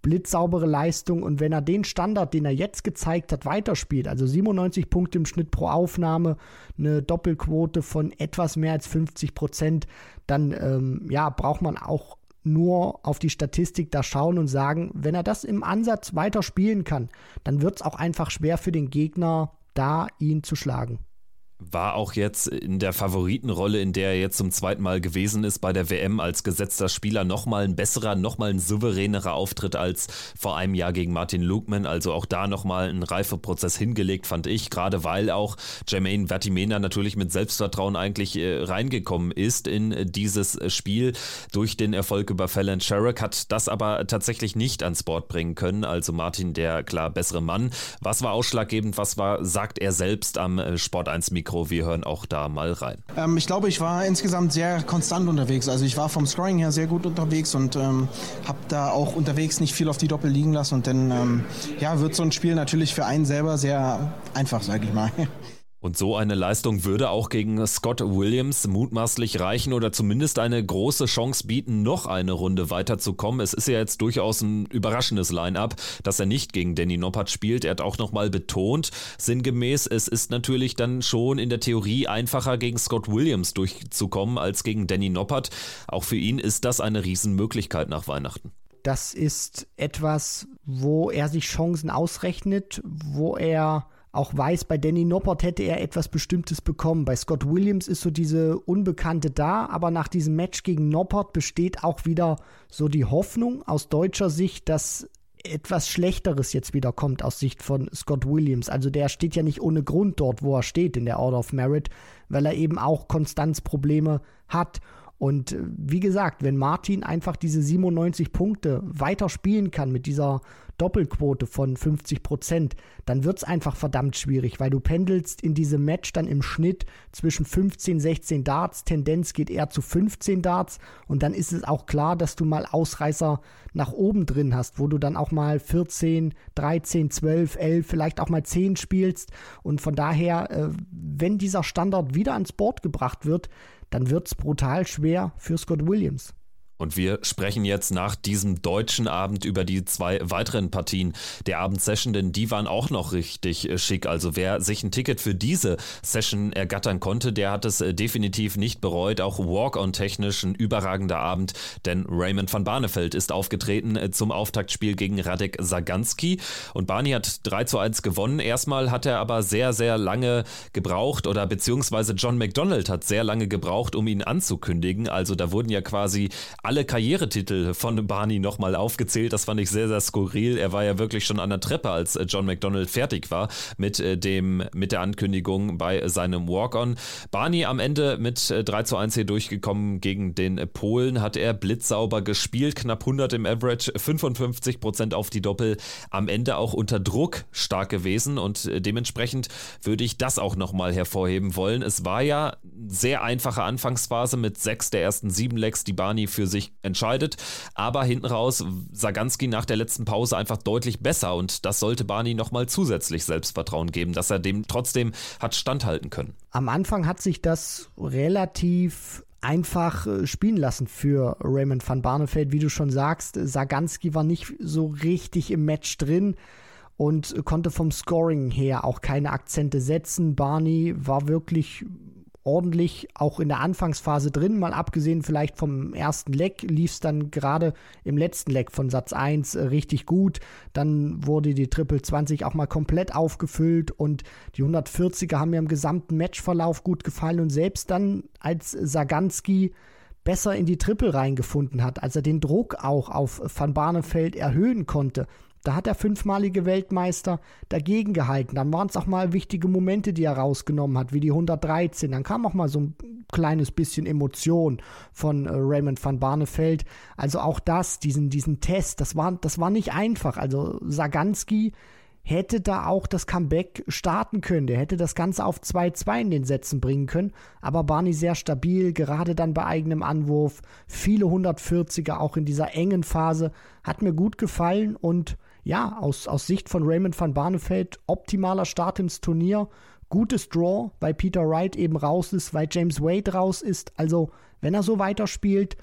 blitzsaubere Leistung und wenn er den Standard, den er jetzt gezeigt hat, weiterspielt, also 97 Punkte im Schnitt pro Aufnahme, eine Doppelquote von etwas mehr als 50 Prozent, dann ähm, ja, braucht man auch nur auf die Statistik da schauen und sagen, wenn er das im Ansatz weiter spielen kann, dann wird es auch einfach schwer für den Gegner, da ihn zu schlagen war auch jetzt in der Favoritenrolle, in der er jetzt zum zweiten Mal gewesen ist bei der WM als gesetzter Spieler, nochmal ein besserer, nochmal ein souveränerer Auftritt als vor einem Jahr gegen Martin Lukman. Also auch da nochmal ein Reifeprozess hingelegt, fand ich, gerade weil auch Jermaine Vatimena natürlich mit Selbstvertrauen eigentlich äh, reingekommen ist in dieses Spiel durch den Erfolg über Fallon Sherrick, hat das aber tatsächlich nicht ans Board bringen können. Also Martin, der klar bessere Mann. Was war ausschlaggebend? Was war, sagt er selbst am äh, Sport 1 Mikro? Mikro. Wir hören auch da mal rein. Ähm, ich glaube, ich war insgesamt sehr konstant unterwegs. Also ich war vom Scoring her sehr gut unterwegs und ähm, habe da auch unterwegs nicht viel auf die Doppel liegen lassen. Und dann ähm, ja, wird so ein Spiel natürlich für einen selber sehr einfach, sage ich mal. Und so eine Leistung würde auch gegen Scott Williams mutmaßlich reichen oder zumindest eine große Chance bieten, noch eine Runde weiterzukommen. Es ist ja jetzt durchaus ein überraschendes Line-up, dass er nicht gegen Danny Noppert spielt. Er hat auch nochmal betont, sinngemäß, es ist natürlich dann schon in der Theorie einfacher gegen Scott Williams durchzukommen als gegen Danny Noppert. Auch für ihn ist das eine Riesenmöglichkeit nach Weihnachten. Das ist etwas, wo er sich Chancen ausrechnet, wo er auch weiß, bei Danny Noppert hätte er etwas Bestimmtes bekommen. Bei Scott Williams ist so diese Unbekannte da, aber nach diesem Match gegen Noppert besteht auch wieder so die Hoffnung aus deutscher Sicht, dass etwas Schlechteres jetzt wieder kommt aus Sicht von Scott Williams. Also der steht ja nicht ohne Grund dort, wo er steht in der Order of Merit, weil er eben auch Konstanzprobleme hat. Und äh, wie gesagt, wenn Martin einfach diese 97 Punkte weiter spielen kann mit dieser Doppelquote von 50 Prozent, dann wird es einfach verdammt schwierig, weil du pendelst in diesem Match dann im Schnitt zwischen 15, 16 Darts, Tendenz geht eher zu 15 Darts. Und dann ist es auch klar, dass du mal Ausreißer nach oben drin hast, wo du dann auch mal 14, 13, 12, 11, vielleicht auch mal 10 spielst. Und von daher, äh, wenn dieser Standard wieder ans Board gebracht wird, dann wird es brutal schwer für Scott Williams. Und wir sprechen jetzt nach diesem deutschen Abend über die zwei weiteren Partien der Abendsession, denn die waren auch noch richtig äh, schick. Also wer sich ein Ticket für diese Session ergattern konnte, der hat es äh, definitiv nicht bereut. Auch Walk-on-technisch ein überragender Abend, denn Raymond van Barneveld ist aufgetreten äh, zum Auftaktspiel gegen Radek Saganski und Barney hat 3 zu 1 gewonnen. Erstmal hat er aber sehr, sehr lange gebraucht oder beziehungsweise John McDonald hat sehr lange gebraucht, um ihn anzukündigen. Also da wurden ja quasi alle Karrieretitel von Barney nochmal aufgezählt. Das fand ich sehr, sehr skurril. Er war ja wirklich schon an der Treppe, als äh, John McDonald fertig war mit, äh, dem, mit der Ankündigung bei seinem Walk-On. Barney am Ende mit 3 äh, zu 1 hier durchgekommen gegen den Polen, hat er blitzsauber gespielt, knapp 100 im Average, 55 Prozent auf die Doppel. Am Ende auch unter Druck stark gewesen und dementsprechend würde ich das auch nochmal hervorheben wollen. Es war ja sehr einfache Anfangsphase mit sechs der ersten sieben Legs, die Barney für sich sich entscheidet. Aber hinten raus Saganski nach der letzten Pause einfach deutlich besser und das sollte Barney nochmal zusätzlich Selbstvertrauen geben, dass er dem trotzdem hat standhalten können. Am Anfang hat sich das relativ einfach äh, spielen lassen für Raymond van Barneveld. Wie du schon sagst, Saganski war nicht so richtig im Match drin und konnte vom Scoring her auch keine Akzente setzen. Barney war wirklich ordentlich auch in der Anfangsphase drin, mal abgesehen vielleicht vom ersten Leck, lief es dann gerade im letzten Leck von Satz 1 äh, richtig gut. Dann wurde die Triple 20 auch mal komplett aufgefüllt und die 140er haben mir im gesamten Matchverlauf gut gefallen und selbst dann als Saganski besser in die Triple reingefunden hat, als er den Druck auch auf Van Barneveld erhöhen konnte, da hat der fünfmalige Weltmeister dagegen gehalten. Dann waren es auch mal wichtige Momente, die er rausgenommen hat, wie die 113. Dann kam auch mal so ein kleines bisschen Emotion von äh, Raymond van Barneveld. Also auch das, diesen, diesen Test, das war, das war nicht einfach. Also Saganski hätte da auch das Comeback starten können. Der hätte das Ganze auf 2-2 in den Sätzen bringen können. Aber Barney sehr stabil, gerade dann bei eigenem Anwurf. Viele 140er auch in dieser engen Phase. Hat mir gut gefallen und ja, aus, aus Sicht von Raymond van Barneveld optimaler Start ins Turnier. Gutes Draw, weil Peter Wright eben raus ist, weil James Wade raus ist. Also, wenn er so weiterspielt,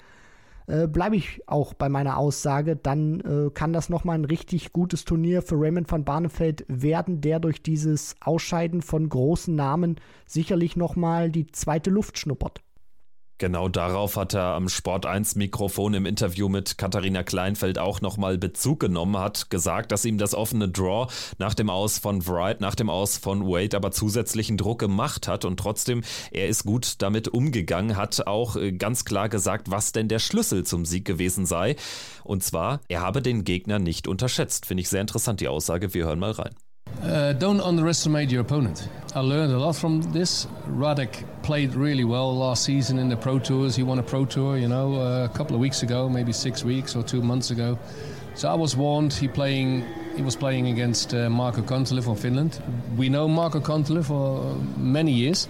äh, bleibe ich auch bei meiner Aussage. Dann äh, kann das nochmal ein richtig gutes Turnier für Raymond van Barneveld werden, der durch dieses Ausscheiden von großen Namen sicherlich nochmal die zweite Luft schnuppert. Genau darauf hat er am Sport 1 Mikrofon im Interview mit Katharina Kleinfeld auch nochmal Bezug genommen, hat gesagt, dass ihm das offene Draw nach dem Aus von Wright, nach dem Aus von Wade aber zusätzlichen Druck gemacht hat und trotzdem, er ist gut damit umgegangen, hat auch äh, ganz klar gesagt, was denn der Schlüssel zum Sieg gewesen sei. Und zwar, er habe den Gegner nicht unterschätzt. Finde ich sehr interessant, die Aussage. Wir hören mal rein. Uh, don't underestimate your opponent. I learned a lot from this. Radek played really well last season in the Pro Tours. He won a Pro Tour, you know, uh, a couple of weeks ago, maybe six weeks or two months ago. So I was warned. He playing. He was playing against uh, Marco Kontele from Finland. We know Marco Kontele for many years.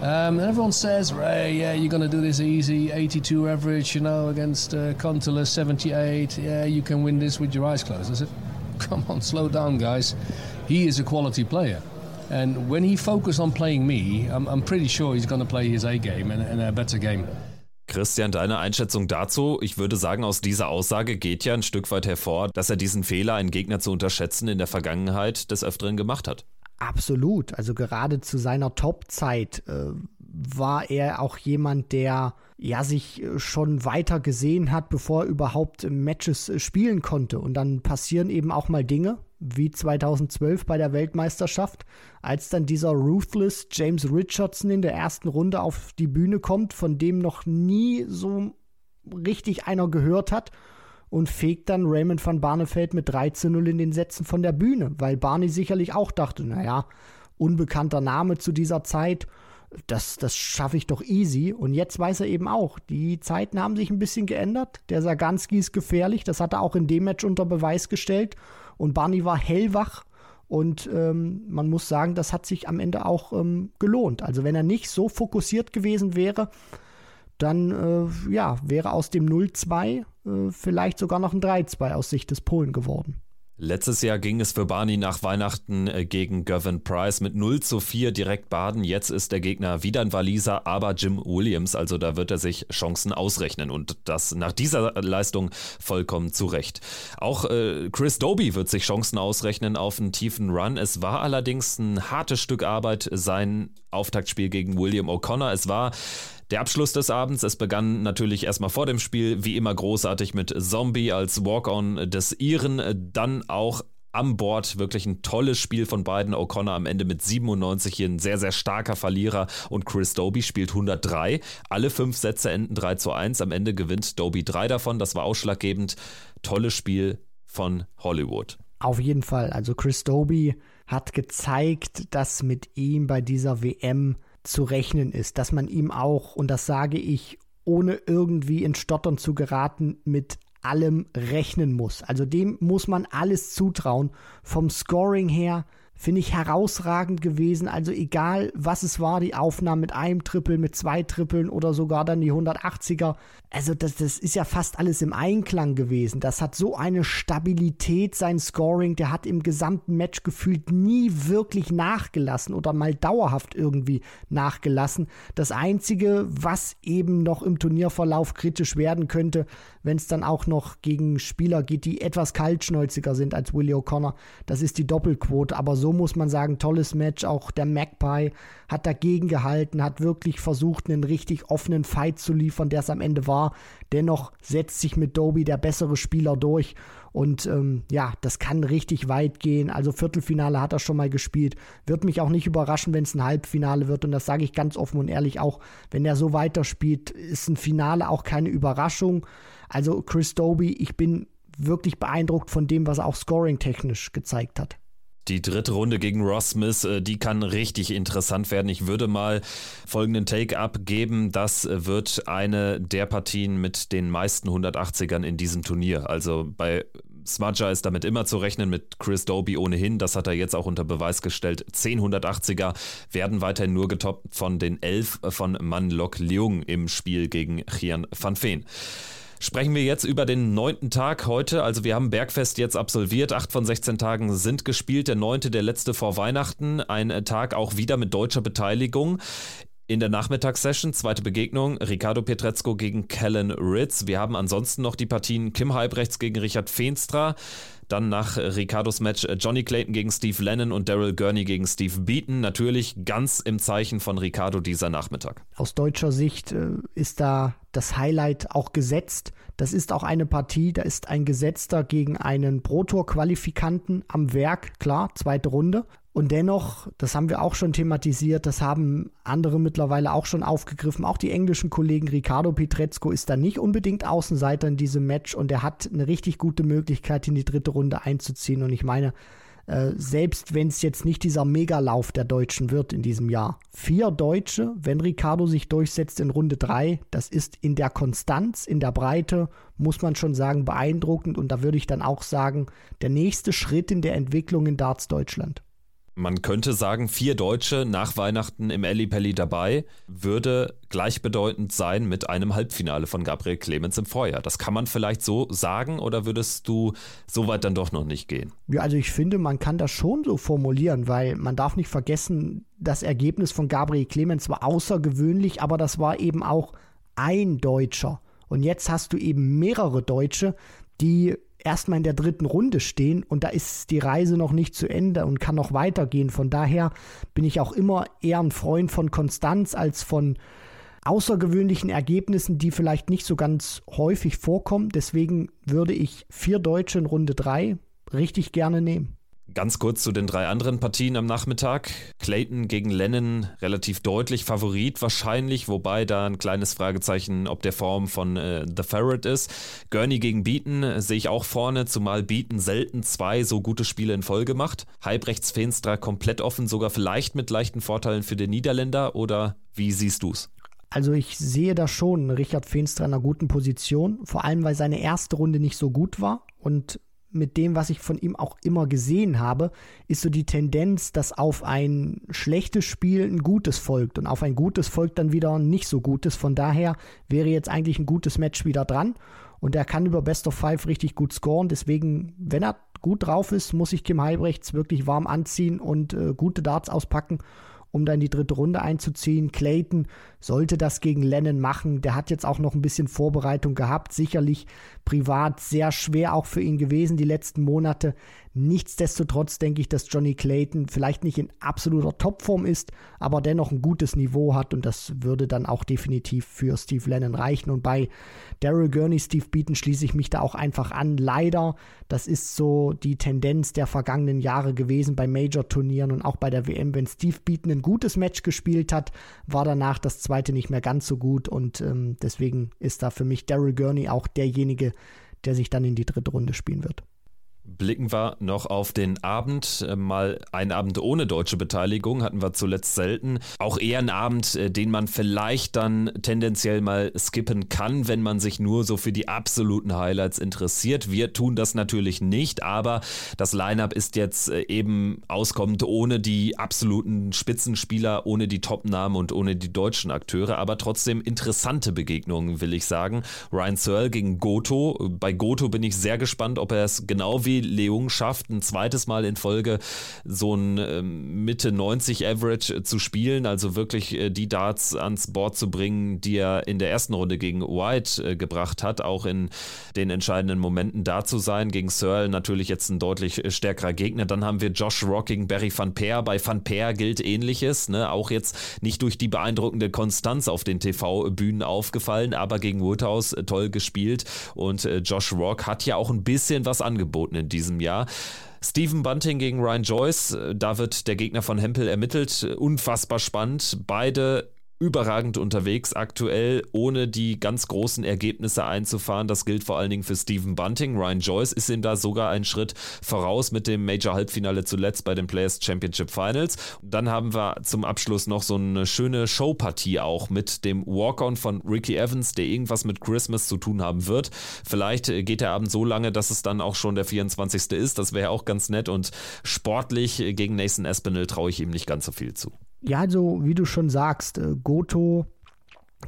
Um, and everyone says, Ray, yeah, you're going to do this easy, 82 average, you know, against uh, Kontele, 78. Yeah, you can win this with your eyes closed. I said, come on, slow down, guys. he is a quality player. And when he focuses on playing me, I'm, I'm pretty sure he's going to play his A game and, and a better game. Christian, deine Einschätzung dazu? Ich würde sagen, aus dieser Aussage geht ja ein Stück weit hervor, dass er diesen Fehler, einen Gegner zu unterschätzen, in der Vergangenheit des Öfteren gemacht hat. Absolut. Also gerade zu seiner Top-Zeit äh, war er auch jemand, der ja sich äh, schon weiter gesehen hat, bevor er überhaupt Matches äh, spielen konnte. Und dann passieren eben auch mal Dinge, wie 2012 bei der Weltmeisterschaft, als dann dieser Ruthless James Richardson in der ersten Runde auf die Bühne kommt, von dem noch nie so richtig einer gehört hat und fegt dann Raymond van Barneveld mit 3 zu 0 in den Sätzen von der Bühne, weil Barney sicherlich auch dachte, naja, unbekannter Name zu dieser Zeit, das, das schaffe ich doch easy. Und jetzt weiß er eben auch, die Zeiten haben sich ein bisschen geändert. Der Saganski ist gefährlich, das hat er auch in dem Match unter Beweis gestellt. Und Barney war hellwach und ähm, man muss sagen, das hat sich am Ende auch ähm, gelohnt. Also wenn er nicht so fokussiert gewesen wäre, dann äh, ja, wäre aus dem 0-2 äh, vielleicht sogar noch ein 3-2 aus Sicht des Polen geworden. Letztes Jahr ging es für Barney nach Weihnachten äh, gegen Gavin Price mit 0 zu 4 direkt baden. Jetzt ist der Gegner wieder ein Waliser, aber Jim Williams. Also da wird er sich Chancen ausrechnen und das nach dieser Leistung vollkommen zurecht. Auch äh, Chris Doby wird sich Chancen ausrechnen auf einen tiefen Run. Es war allerdings ein hartes Stück Arbeit, sein Auftaktspiel gegen William O'Connor. Es war der Abschluss des Abends, es begann natürlich erstmal vor dem Spiel, wie immer großartig mit Zombie als Walk-on des Iren, dann auch am Board wirklich ein tolles Spiel von beiden. O'Connor am Ende mit 97 hier ein sehr, sehr starker Verlierer und Chris Doby spielt 103. Alle fünf Sätze enden 3 zu 1. Am Ende gewinnt Doby drei davon. Das war ausschlaggebend. Tolles Spiel von Hollywood. Auf jeden Fall. Also Chris Doby hat gezeigt, dass mit ihm bei dieser WM zu rechnen ist, dass man ihm auch, und das sage ich, ohne irgendwie in Stottern zu geraten, mit allem rechnen muss. Also dem muss man alles zutrauen. Vom Scoring her, finde ich herausragend gewesen. Also egal, was es war, die Aufnahmen mit einem Triple, mit zwei Trippeln oder sogar dann die 180er. Also das, das ist ja fast alles im Einklang gewesen. Das hat so eine Stabilität, sein Scoring. Der hat im gesamten Match gefühlt nie wirklich nachgelassen oder mal dauerhaft irgendwie nachgelassen. Das Einzige, was eben noch im Turnierverlauf kritisch werden könnte, wenn es dann auch noch gegen Spieler geht, die etwas kaltschnäuziger sind als Willie O'Connor, das ist die Doppelquote. Aber so muss man sagen, tolles Match. Auch der Magpie hat dagegen gehalten, hat wirklich versucht, einen richtig offenen Fight zu liefern, der es am Ende war. Dennoch setzt sich mit Doby der bessere Spieler durch. Und ähm, ja, das kann richtig weit gehen. Also Viertelfinale hat er schon mal gespielt. Wird mich auch nicht überraschen, wenn es ein Halbfinale wird. Und das sage ich ganz offen und ehrlich auch, wenn er so weiterspielt, ist ein Finale auch keine Überraschung. Also Chris Doby, ich bin wirklich beeindruckt von dem, was er auch scoring-technisch gezeigt hat. Die dritte Runde gegen Ross Smith, äh, die kann richtig interessant werden. Ich würde mal folgenden Take abgeben. Das wird eine der Partien mit den meisten 180ern in diesem Turnier. Also bei Smudger ist damit immer zu rechnen, mit Chris Doby ohnehin. Das hat er jetzt auch unter Beweis gestellt. 10 180er werden weiterhin nur getoppt von den 11 von Man Lok Leung im Spiel gegen Chian van Veen. Sprechen wir jetzt über den neunten Tag heute. Also wir haben Bergfest jetzt absolviert. Acht von 16 Tagen sind gespielt. Der neunte, der letzte vor Weihnachten. Ein Tag auch wieder mit deutscher Beteiligung. In der Nachmittagssession, zweite Begegnung, Ricardo Pietrezco gegen Kellen Ritz. Wir haben ansonsten noch die Partien Kim Halbrechts gegen Richard Feenstra. Dann nach Ricardos Match Johnny Clayton gegen Steve Lennon und Daryl Gurney gegen Steve Beaton. Natürlich ganz im Zeichen von Ricardo dieser Nachmittag. Aus deutscher Sicht äh, ist da das Highlight auch gesetzt. Das ist auch eine Partie, da ist ein Gesetzter gegen einen Pro-Tour-Qualifikanten am Werk, klar, zweite Runde. Und dennoch, das haben wir auch schon thematisiert, das haben andere mittlerweile auch schon aufgegriffen. Auch die englischen Kollegen Ricardo Pietrezco ist da nicht unbedingt Außenseiter in diesem Match und er hat eine richtig gute Möglichkeit, in die dritte Runde einzuziehen. Und ich meine, äh, selbst wenn es jetzt nicht dieser Megalauf der Deutschen wird in diesem Jahr, vier Deutsche, wenn Ricardo sich durchsetzt in Runde drei, das ist in der Konstanz, in der Breite, muss man schon sagen, beeindruckend. Und da würde ich dann auch sagen, der nächste Schritt in der Entwicklung in Darts Deutschland. Man könnte sagen, vier Deutsche nach Weihnachten im Ellipelli dabei würde gleichbedeutend sein mit einem Halbfinale von Gabriel Clemens im Vorjahr. Das kann man vielleicht so sagen oder würdest du so weit dann doch noch nicht gehen? Ja, also ich finde, man kann das schon so formulieren, weil man darf nicht vergessen, das Ergebnis von Gabriel Clemens war außergewöhnlich, aber das war eben auch ein Deutscher. Und jetzt hast du eben mehrere Deutsche, die erstmal in der dritten Runde stehen und da ist die Reise noch nicht zu Ende und kann noch weitergehen. Von daher bin ich auch immer eher ein Freund von Konstanz als von außergewöhnlichen Ergebnissen, die vielleicht nicht so ganz häufig vorkommen. Deswegen würde ich vier Deutsche in Runde drei richtig gerne nehmen. Ganz kurz zu den drei anderen Partien am Nachmittag. Clayton gegen Lennon relativ deutlich Favorit wahrscheinlich, wobei da ein kleines Fragezeichen ob der Form von äh, The Ferret ist. Gurney gegen Beaton äh, sehe ich auch vorne, zumal Beaton selten zwei so gute Spiele in Folge macht. Halbrechts Feenstra komplett offen, sogar vielleicht mit leichten Vorteilen für den Niederländer oder wie siehst du's? Also ich sehe da schon Richard Feenstra in einer guten Position, vor allem weil seine erste Runde nicht so gut war und mit dem, was ich von ihm auch immer gesehen habe, ist so die Tendenz, dass auf ein schlechtes Spiel ein gutes folgt und auf ein gutes folgt dann wieder ein nicht so gutes. Von daher wäre jetzt eigentlich ein gutes Match wieder dran und er kann über Best of Five richtig gut scoren. Deswegen, wenn er gut drauf ist, muss ich Kim Heibrechts wirklich warm anziehen und äh, gute Darts auspacken um dann die dritte Runde einzuziehen. Clayton sollte das gegen Lennon machen. Der hat jetzt auch noch ein bisschen Vorbereitung gehabt. Sicherlich privat sehr schwer auch für ihn gewesen die letzten Monate. Nichtsdestotrotz denke ich, dass Johnny Clayton vielleicht nicht in absoluter Topform ist, aber dennoch ein gutes Niveau hat und das würde dann auch definitiv für Steve Lennon reichen. Und bei Daryl Gurney, Steve Beaton schließe ich mich da auch einfach an. Leider, das ist so die Tendenz der vergangenen Jahre gewesen bei Major-Turnieren und auch bei der WM. Wenn Steve Beaton ein gutes Match gespielt hat, war danach das zweite nicht mehr ganz so gut und ähm, deswegen ist da für mich Daryl Gurney auch derjenige, der sich dann in die dritte Runde spielen wird. Blicken wir noch auf den Abend. Äh, mal ein Abend ohne deutsche Beteiligung hatten wir zuletzt selten. Auch eher ein Abend, äh, den man vielleicht dann tendenziell mal skippen kann, wenn man sich nur so für die absoluten Highlights interessiert. Wir tun das natürlich nicht, aber das Lineup ist jetzt äh, eben auskommend ohne die absoluten Spitzenspieler, ohne die Topnamen und ohne die deutschen Akteure, aber trotzdem interessante Begegnungen, will ich sagen. Ryan Searle gegen Goto. Bei Goto bin ich sehr gespannt, ob er es genau wie Leung schafft, ein zweites Mal in Folge so ein ähm, Mitte 90 Average äh, zu spielen, also wirklich äh, die Darts ans Board zu bringen, die er in der ersten Runde gegen White äh, gebracht hat, auch in den entscheidenden Momenten da zu sein. Gegen Searle natürlich jetzt ein deutlich stärkerer Gegner. Dann haben wir Josh Rock gegen Barry Van Peer. Bei Van Peer gilt ähnliches, ne? auch jetzt nicht durch die beeindruckende Konstanz auf den TV-Bühnen aufgefallen, aber gegen Woodhouse toll gespielt und Josh Rock hat ja auch ein bisschen was angeboten in diesem Jahr. Stephen Bunting gegen Ryan Joyce, da wird der Gegner von Hempel ermittelt. Unfassbar spannend. Beide überragend unterwegs aktuell, ohne die ganz großen Ergebnisse einzufahren. Das gilt vor allen Dingen für Stephen Bunting. Ryan Joyce ist ihm da sogar einen Schritt voraus mit dem Major-Halbfinale zuletzt bei den Players Championship Finals. Dann haben wir zum Abschluss noch so eine schöne Showpartie auch mit dem Walk-On von Ricky Evans, der irgendwas mit Christmas zu tun haben wird. Vielleicht geht der Abend so lange, dass es dann auch schon der 24. ist. Das wäre auch ganz nett und sportlich gegen Nathan Espinel traue ich ihm nicht ganz so viel zu. Ja, also wie du schon sagst, äh, Goto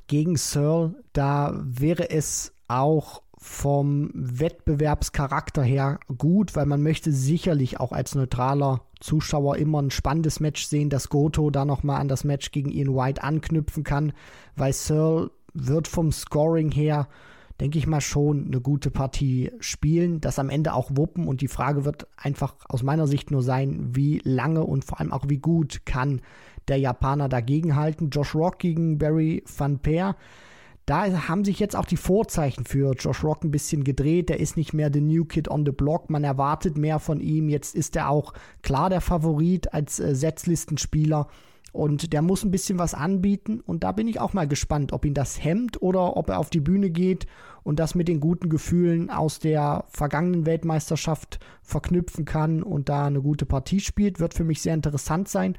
gegen Searle, da wäre es auch vom Wettbewerbscharakter her gut, weil man möchte sicherlich auch als neutraler Zuschauer immer ein spannendes Match sehen, dass Goto da nochmal an das Match gegen Ian White anknüpfen kann, weil Searle wird vom Scoring her, denke ich mal, schon eine gute Partie spielen, das am Ende auch wuppen. Und die Frage wird einfach aus meiner Sicht nur sein, wie lange und vor allem auch wie gut kann der Japaner dagegenhalten. Josh Rock gegen Barry Van Peer da haben sich jetzt auch die Vorzeichen für Josh Rock ein bisschen gedreht. Der ist nicht mehr the new kid on the block. Man erwartet mehr von ihm. Jetzt ist er auch klar der Favorit als äh, Setzlistenspieler. Und der muss ein bisschen was anbieten. Und da bin ich auch mal gespannt, ob ihn das hemmt oder ob er auf die Bühne geht und das mit den guten Gefühlen aus der vergangenen Weltmeisterschaft verknüpfen kann und da eine gute Partie spielt. Wird für mich sehr interessant sein.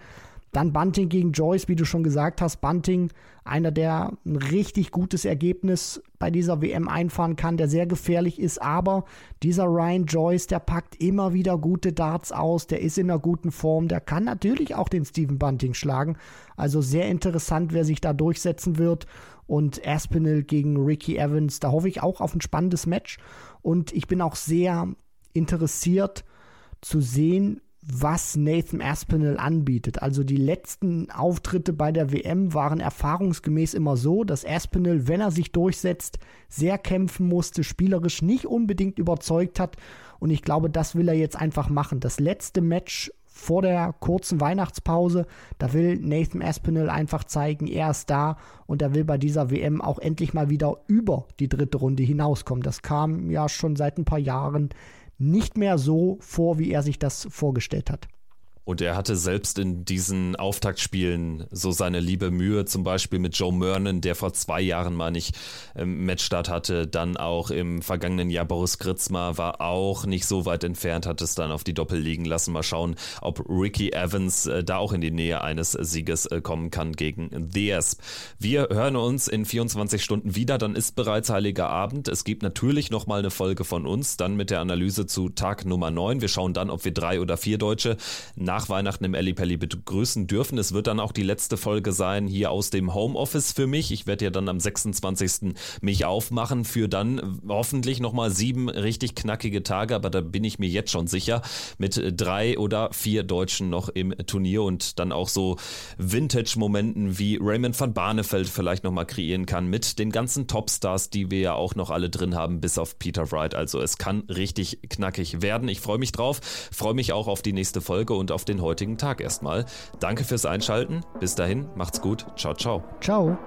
Dann Bunting gegen Joyce, wie du schon gesagt hast. Bunting, einer, der ein richtig gutes Ergebnis bei dieser WM einfahren kann, der sehr gefährlich ist. Aber dieser Ryan Joyce, der packt immer wieder gute Darts aus, der ist in einer guten Form, der kann natürlich auch den Stephen Bunting schlagen. Also sehr interessant, wer sich da durchsetzen wird. Und Aspinall gegen Ricky Evans, da hoffe ich auch auf ein spannendes Match. Und ich bin auch sehr interessiert zu sehen, was Nathan Aspinall anbietet. Also die letzten Auftritte bei der WM waren erfahrungsgemäß immer so, dass Aspinall, wenn er sich durchsetzt, sehr kämpfen musste, spielerisch nicht unbedingt überzeugt hat. Und ich glaube, das will er jetzt einfach machen. Das letzte Match vor der kurzen Weihnachtspause, da will Nathan Aspinall einfach zeigen, er ist da und er will bei dieser WM auch endlich mal wieder über die dritte Runde hinauskommen. Das kam ja schon seit ein paar Jahren nicht mehr so vor, wie er sich das vorgestellt hat. Und er hatte selbst in diesen Auftaktspielen so seine liebe Mühe, zum Beispiel mit Joe Mernon, der vor zwei Jahren mal nicht ähm, Matchstart hatte. Dann auch im vergangenen Jahr Boris Kritzmer war auch nicht so weit entfernt, hat es dann auf die Doppel liegen lassen. Mal schauen, ob Ricky Evans äh, da auch in die Nähe eines Sieges äh, kommen kann gegen The Asp. Wir hören uns in 24 Stunden wieder, dann ist bereits Heiliger Abend. Es gibt natürlich nochmal eine Folge von uns, dann mit der Analyse zu Tag Nummer 9. Wir schauen dann, ob wir drei oder vier Deutsche nach nach Weihnachten im Ellipelli begrüßen dürfen. Es wird dann auch die letzte Folge sein hier aus dem Homeoffice für mich. Ich werde ja dann am 26. mich aufmachen für dann hoffentlich nochmal sieben richtig knackige Tage, aber da bin ich mir jetzt schon sicher, mit drei oder vier Deutschen noch im Turnier und dann auch so Vintage-Momenten wie Raymond van Barneveld vielleicht nochmal kreieren kann mit den ganzen Topstars, die wir ja auch noch alle drin haben, bis auf Peter Wright. Also es kann richtig knackig werden. Ich freue mich drauf, freue mich auch auf die nächste Folge und den heutigen Tag erstmal. Danke fürs Einschalten. Bis dahin, macht's gut. Ciao, ciao. Ciao.